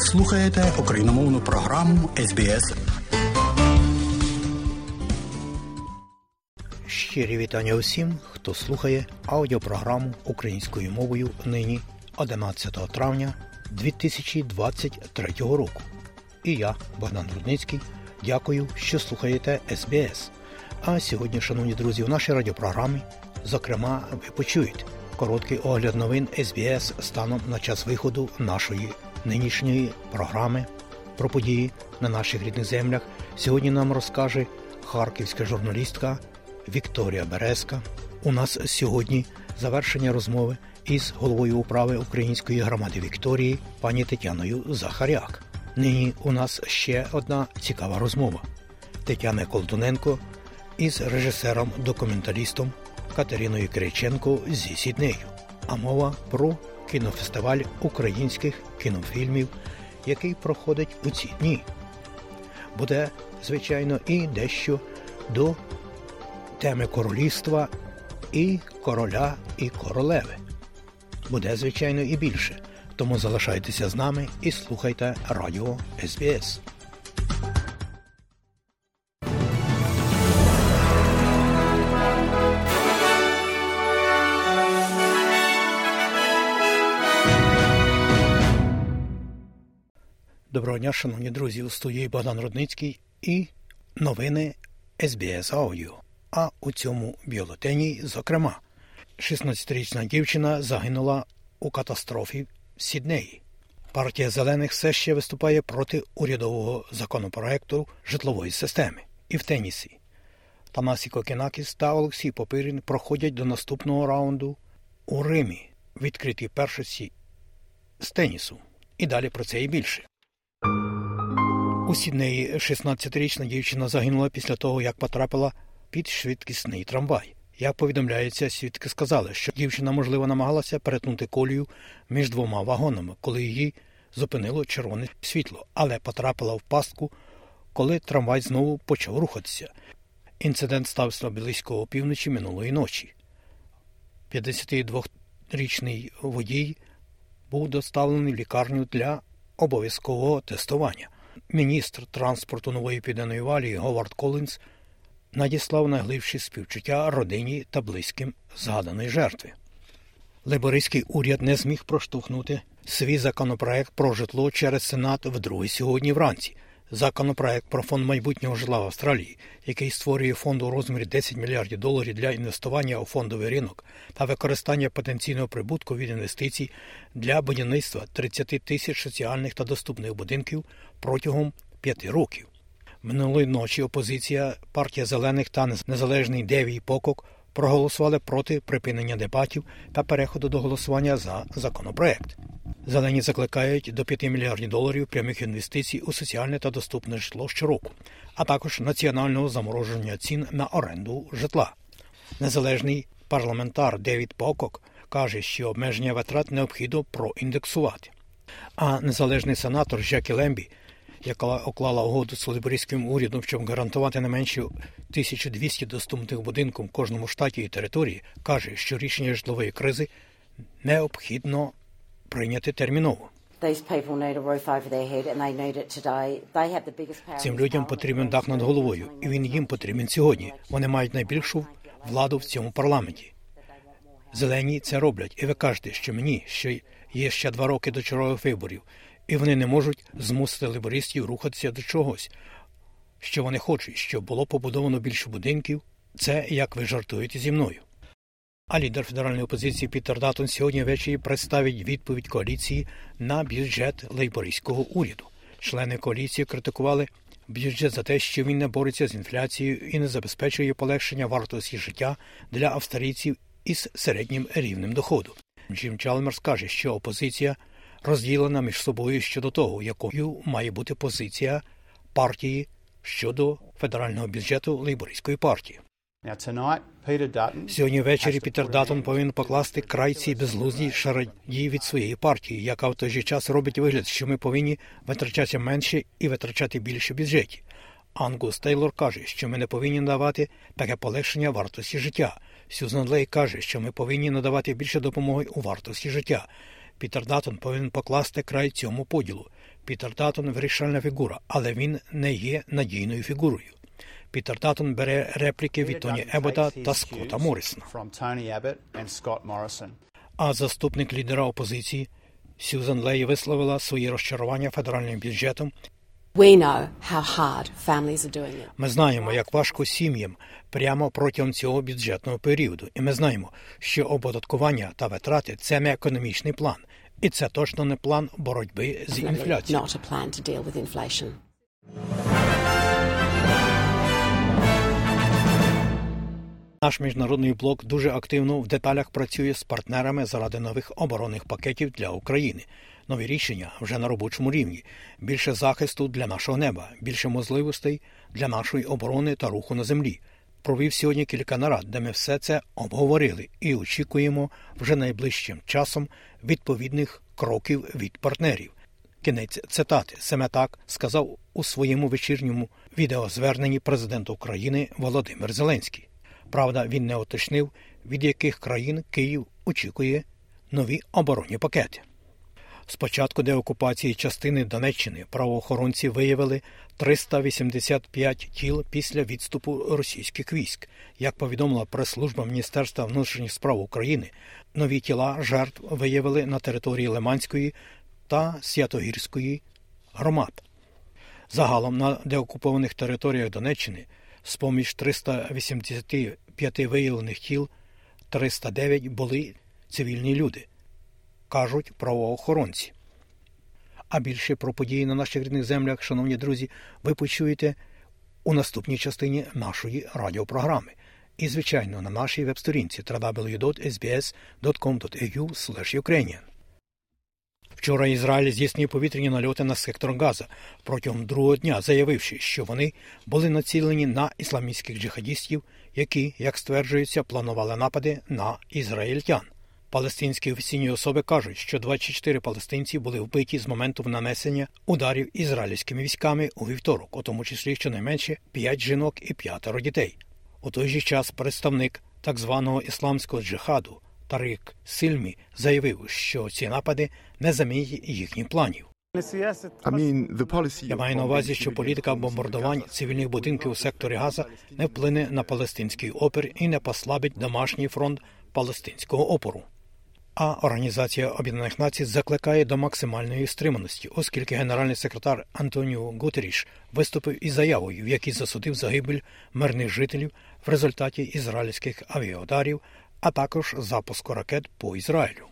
Слухаєте україномовну програму СБС. Щирі вітання усім, хто слухає аудіопрограму українською мовою нині 11 травня 2023 року. І я, Богдан Рудницький, дякую, що слухаєте СБС. А сьогодні, шановні друзі, у нашій радіопрограмі, зокрема, ви почуєте короткий огляд новин СБС станом на час виходу нашої нинішньої програми про події на наших рідних землях. Сьогодні нам розкаже харківська журналістка Вікторія Березка. У нас сьогодні завершення розмови із головою управи української громади Вікторії пані Тетяною Захаряк. Нині у нас ще одна цікава розмова Тетяни Колтуненко із режисером-документалістом Катериною Кириченко зі Сіднею. А мова про кінофестиваль українських кінофільмів, який проходить у ці дні. Буде, звичайно, і дещо до теми королівства і короля і королеви. Буде, звичайно, і більше. Тому залишайтеся з нами і слухайте радіо СБС. Доброго дня, шановні друзі, у студії Богдан Рудницький і новини СБС Аудіо. А у цьому бюлетені, зокрема, 16-річна дівчина загинула у катастрофі в Сіднеї. Партія зелених все ще виступає проти урядового законопроекту житлової системи і в тенісі. Тамасі Кокінакіс та Олексій Попирін проходять до наступного раунду у Римі, відкритій першості з тенісу. І далі про це і більше. У Сіднеї 16-річна дівчина загинула після того, як потрапила під швидкісний трамвай. Як повідомляється, свідки сказали, що дівчина, можливо, намагалася перетнути колію між двома вагонами, коли її зупинило червоне світло, але потрапила в пастку, коли трамвай знову почав рухатися. Інцидент стався близько опівночі минулої ночі. 52-річний водій був доставлений в лікарню для обов'язкового тестування. Міністр транспорту нової південної валії Говард Колінс надіслав найглибші співчуття родині та близьким згаданої жертви. Лейбористський уряд не зміг проштовхнути свій законопроект про житло через Сенат вдруге сьогодні вранці. Законопроект про фонд майбутнього житла Австралії, який створює фонд у розмірі 10 мільярдів доларів для інвестування у фондовий ринок та використання потенційного прибутку від інвестицій для будівництва 30 тисяч соціальних та доступних будинків протягом п'яти років. Минулої ночі опозиція, партія зелених та незалежний Девій Покок проголосували проти припинення дебатів та переходу до голосування за законопроект. Зелені закликають до 5 мільярдів доларів прямих інвестицій у соціальне та доступне житло щороку, а також національного замороження цін на оренду житла. Незалежний парламентар Девід Покок каже, що обмеження витрат необхідно проіндексувати. А незалежний сенатор Жакі Лембі, яка уклала угоду з либерійським урядом, щоб гарантувати не менше 1200 доступних будинків в кожному штаті і території, каже, що рішення житлової кризи необхідно прийняти терміново. Цим людям потрібен дах над головою, і він їм потрібен сьогодні. Вони мають найбільшу владу в цьому парламенті. Зелені це роблять, і ви кажете, що мені що є ще два роки до чергових виборів, і вони не можуть змусити либористів рухатися до чогось, що вони хочуть, щоб було побудовано більше будинків. Це як ви жартуєте зі мною. А лідер федеральної опозиції Пітер Датон сьогодні ввечері представить відповідь коаліції на бюджет лейбористського уряду. Члени коаліції критикували бюджет за те, що він не бореться з інфляцією і не забезпечує полегшення вартості життя для австралійців із середнім рівнем доходу. Джим Чалмерс каже, що опозиція розділена між собою щодо того, якою має бути позиція партії щодо федерального бюджету лейбористської партії. Сьогодні ввечері Пітер Датон повинен покласти край цій безглуздій шараді від своєї партії, яка в той же час робить вигляд, що ми повинні витрачати менше і витрачати більше в бюджеті. Ангус Тейлор каже, що ми не повинні надавати таке полегшення вартості життя. Сюзан Лей каже, що ми повинні надавати більше допомоги у вартості життя. Пітер Датон повинен покласти край цьому поділу. Пітер Датон вирішальна фігура, але він не є надійною фігурою. Пітер Датон бере репліки від Тоні Ебота та Скотта Моррісона. А заступник лідера опозиції Сюзан Лей висловила своє розчарування федеральним бюджетом. Ми знаємо, як важко сім'ям прямо протягом цього бюджетного періоду, і ми знаємо, що оподаткування та витрати це не економічний план, і це точно не план боротьби з інфляцією. Наш міжнародний блок дуже активно в деталях працює з партнерами заради нових оборонних пакетів для України. Нові рішення вже на робочому рівні, більше захисту для нашого неба, більше можливостей для нашої оборони та руху на землі. Провів сьогодні кілька нарад, де ми все це обговорили і очікуємо вже найближчим часом відповідних кроків від партнерів. Кінець цитати саме так сказав у своєму вечірньому відеозверненні президент України Володимир Зеленський. Правда, він не уточнив, від яких країн Київ очікує нові оборонні пакети. Спочатку деокупації частини Донеччини правоохоронці виявили 385 тіл після відступу російських військ. Як повідомила прес-служба Міністерства внутрішніх справ України, нові тіла жертв виявили на території Лиманської та Святогірської громад. Загалом на деокупованих територіях Донеччини з поміж 385 виявлених тіл 309 були цивільні люди кажуть правоохоронці. А більше про події на наших рідних землях, шановні друзі, ви почуєте у наступній частині нашої радіопрограми. І, звичайно, на нашій веб-сторінці www.sbs.com.au. Вчора Ізраїль здійснив повітряні нальоти на сектор Газа протягом другого дня, заявивши, що вони були націлені на ісламістських джихадістів, які, як стверджується, планували напади на ізраїльтян. Палестинські офіційні особи кажуть, що 24 палестинці були вбиті з моменту нанесення ударів ізраїльськими військами у вівторок, у тому числі щонайменше 5 жінок і п'ятеро дітей. У той же час представник так званого ісламського джихаду Тарик Сильмі заявив, що ці напади не замінять їхніх планів. Я маю на увазі, що політика бомбардувань цивільних будинків у секторі Газа не вплине на палестинський опір і не послабить домашній фронт палестинського опору. А Організація Об'єднаних Націй закликає до максимальної стриманості, оскільки генеральний секретар Антоніо Гутеріш виступив із заявою, в якій засудив загибель мирних жителів в результаті ізраїльських авіаударів, а також запуску ракет по Ізраїлю.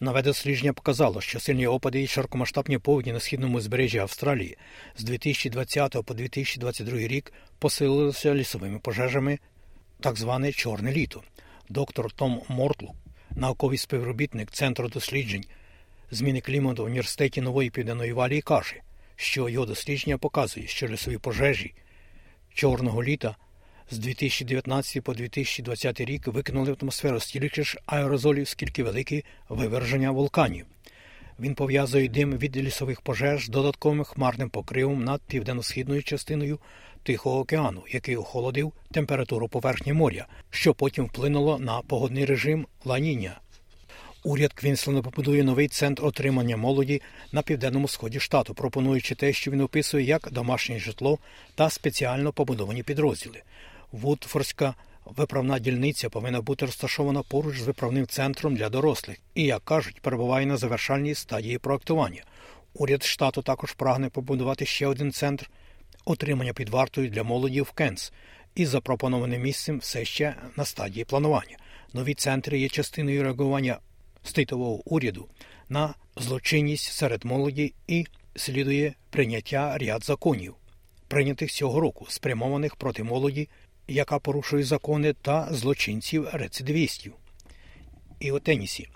Нове дослідження показало, що сильні опади і широкомасштабні повні на східному збережжі Австралії з 2020 по 2022 рік посилилися лісовими пожежами, так зване чорне літо. Доктор Том Мортлук науковий співробітник Центру досліджень зміни клімату в університеті Нової Південної Валії каже, що його дослідження показує, що лісові пожежі чорного літа з 2019 по 2020 рік викинули в атмосферу стільки ж аерозолів, скільки велике виверження вулканів. Він пов'язує дим від лісових пожеж з додатковим хмарним покривом над південно-східною частиною Тихого океану, який охолодив температуру поверхні моря, що потім вплинуло на погодний режим ланіння. Уряд Квінсленда побудує новий центр утримання молоді на південному сході штату, пропонуючи те, що він описує як домашнє житло та спеціально побудовані підрозділи. Вудфордська виправна дільниця повинна бути розташована поруч з виправним центром для дорослих і, як кажуть, перебуває на завершальній стадії проектування. Уряд штату також прагне побудувати ще один центр утримання під вартою для молоді в Кернс із запропонованим місцем все ще на стадії планування. Нові центри є частиною реагування ститового уряду на злочинність серед молоді і слідує прийняття ряд законів, прийнятих цього року, спрямованих проти молоді, яка порушує закони та злочинців рецидивістів. І у тенісі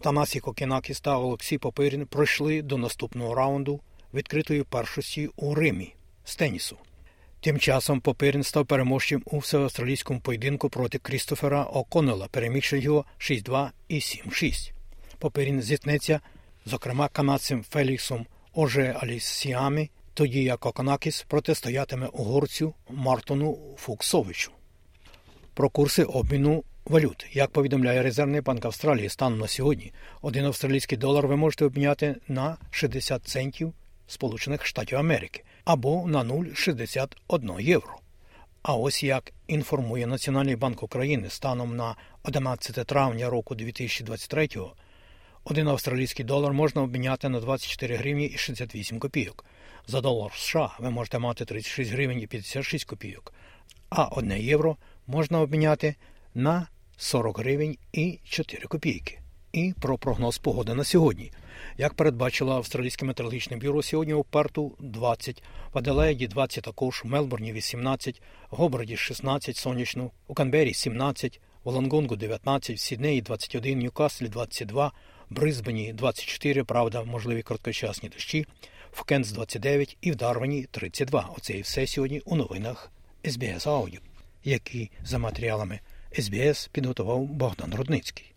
Танасі Кокінакіс та Олексій Попирін пройшли до наступного раунду відкритої першості у Римі з тенісу. Тим часом Попирін став переможцем у всеавстралійському поєдинку проти Крістофера О'Коннелла, перемігши його 6-2 і 7-6. Попирін зіткнеться, зокрема, канадцем Феліксом Оже Алісіамі, тоді як Оканакіс протистоятиме угорцю Мартону Фуксовичу. Про курси обміну валют. Як повідомляє Резервний банк Австралії, станом на сьогодні один австралійський долар ви можете обміняти на 60 центів Сполучених Штатів Америки або на 0,61 євро. А ось як інформує Національний банк України станом на 11 травня року 2023 один австралійський долар можна обміняти на 24 гривні і 68 копійок. За долар США ви можете мати 36 гривень і 56 копійок, а 1 євро можна обміняти на 40 гривень і 4 копійки. І про прогноз погоди на сьогодні. Як передбачило Австралійське метеорологічне бюро, сьогодні у Перту 20, в Аделаїді 20 також, в Мелбурні 18, в Гоброді 16 сонячно, у Канбері 17, в Лонгонгу 19, в Сіднеї 21, Ньюкаслі 22, в Брисбені 24, правда, можливі короткочасні дощі, в Кенс 29 і в Дарвані 32. Оце і все сьогодні у новинах СБС Аудіо, які за матеріалами СБС підготував Богдан Рудницький.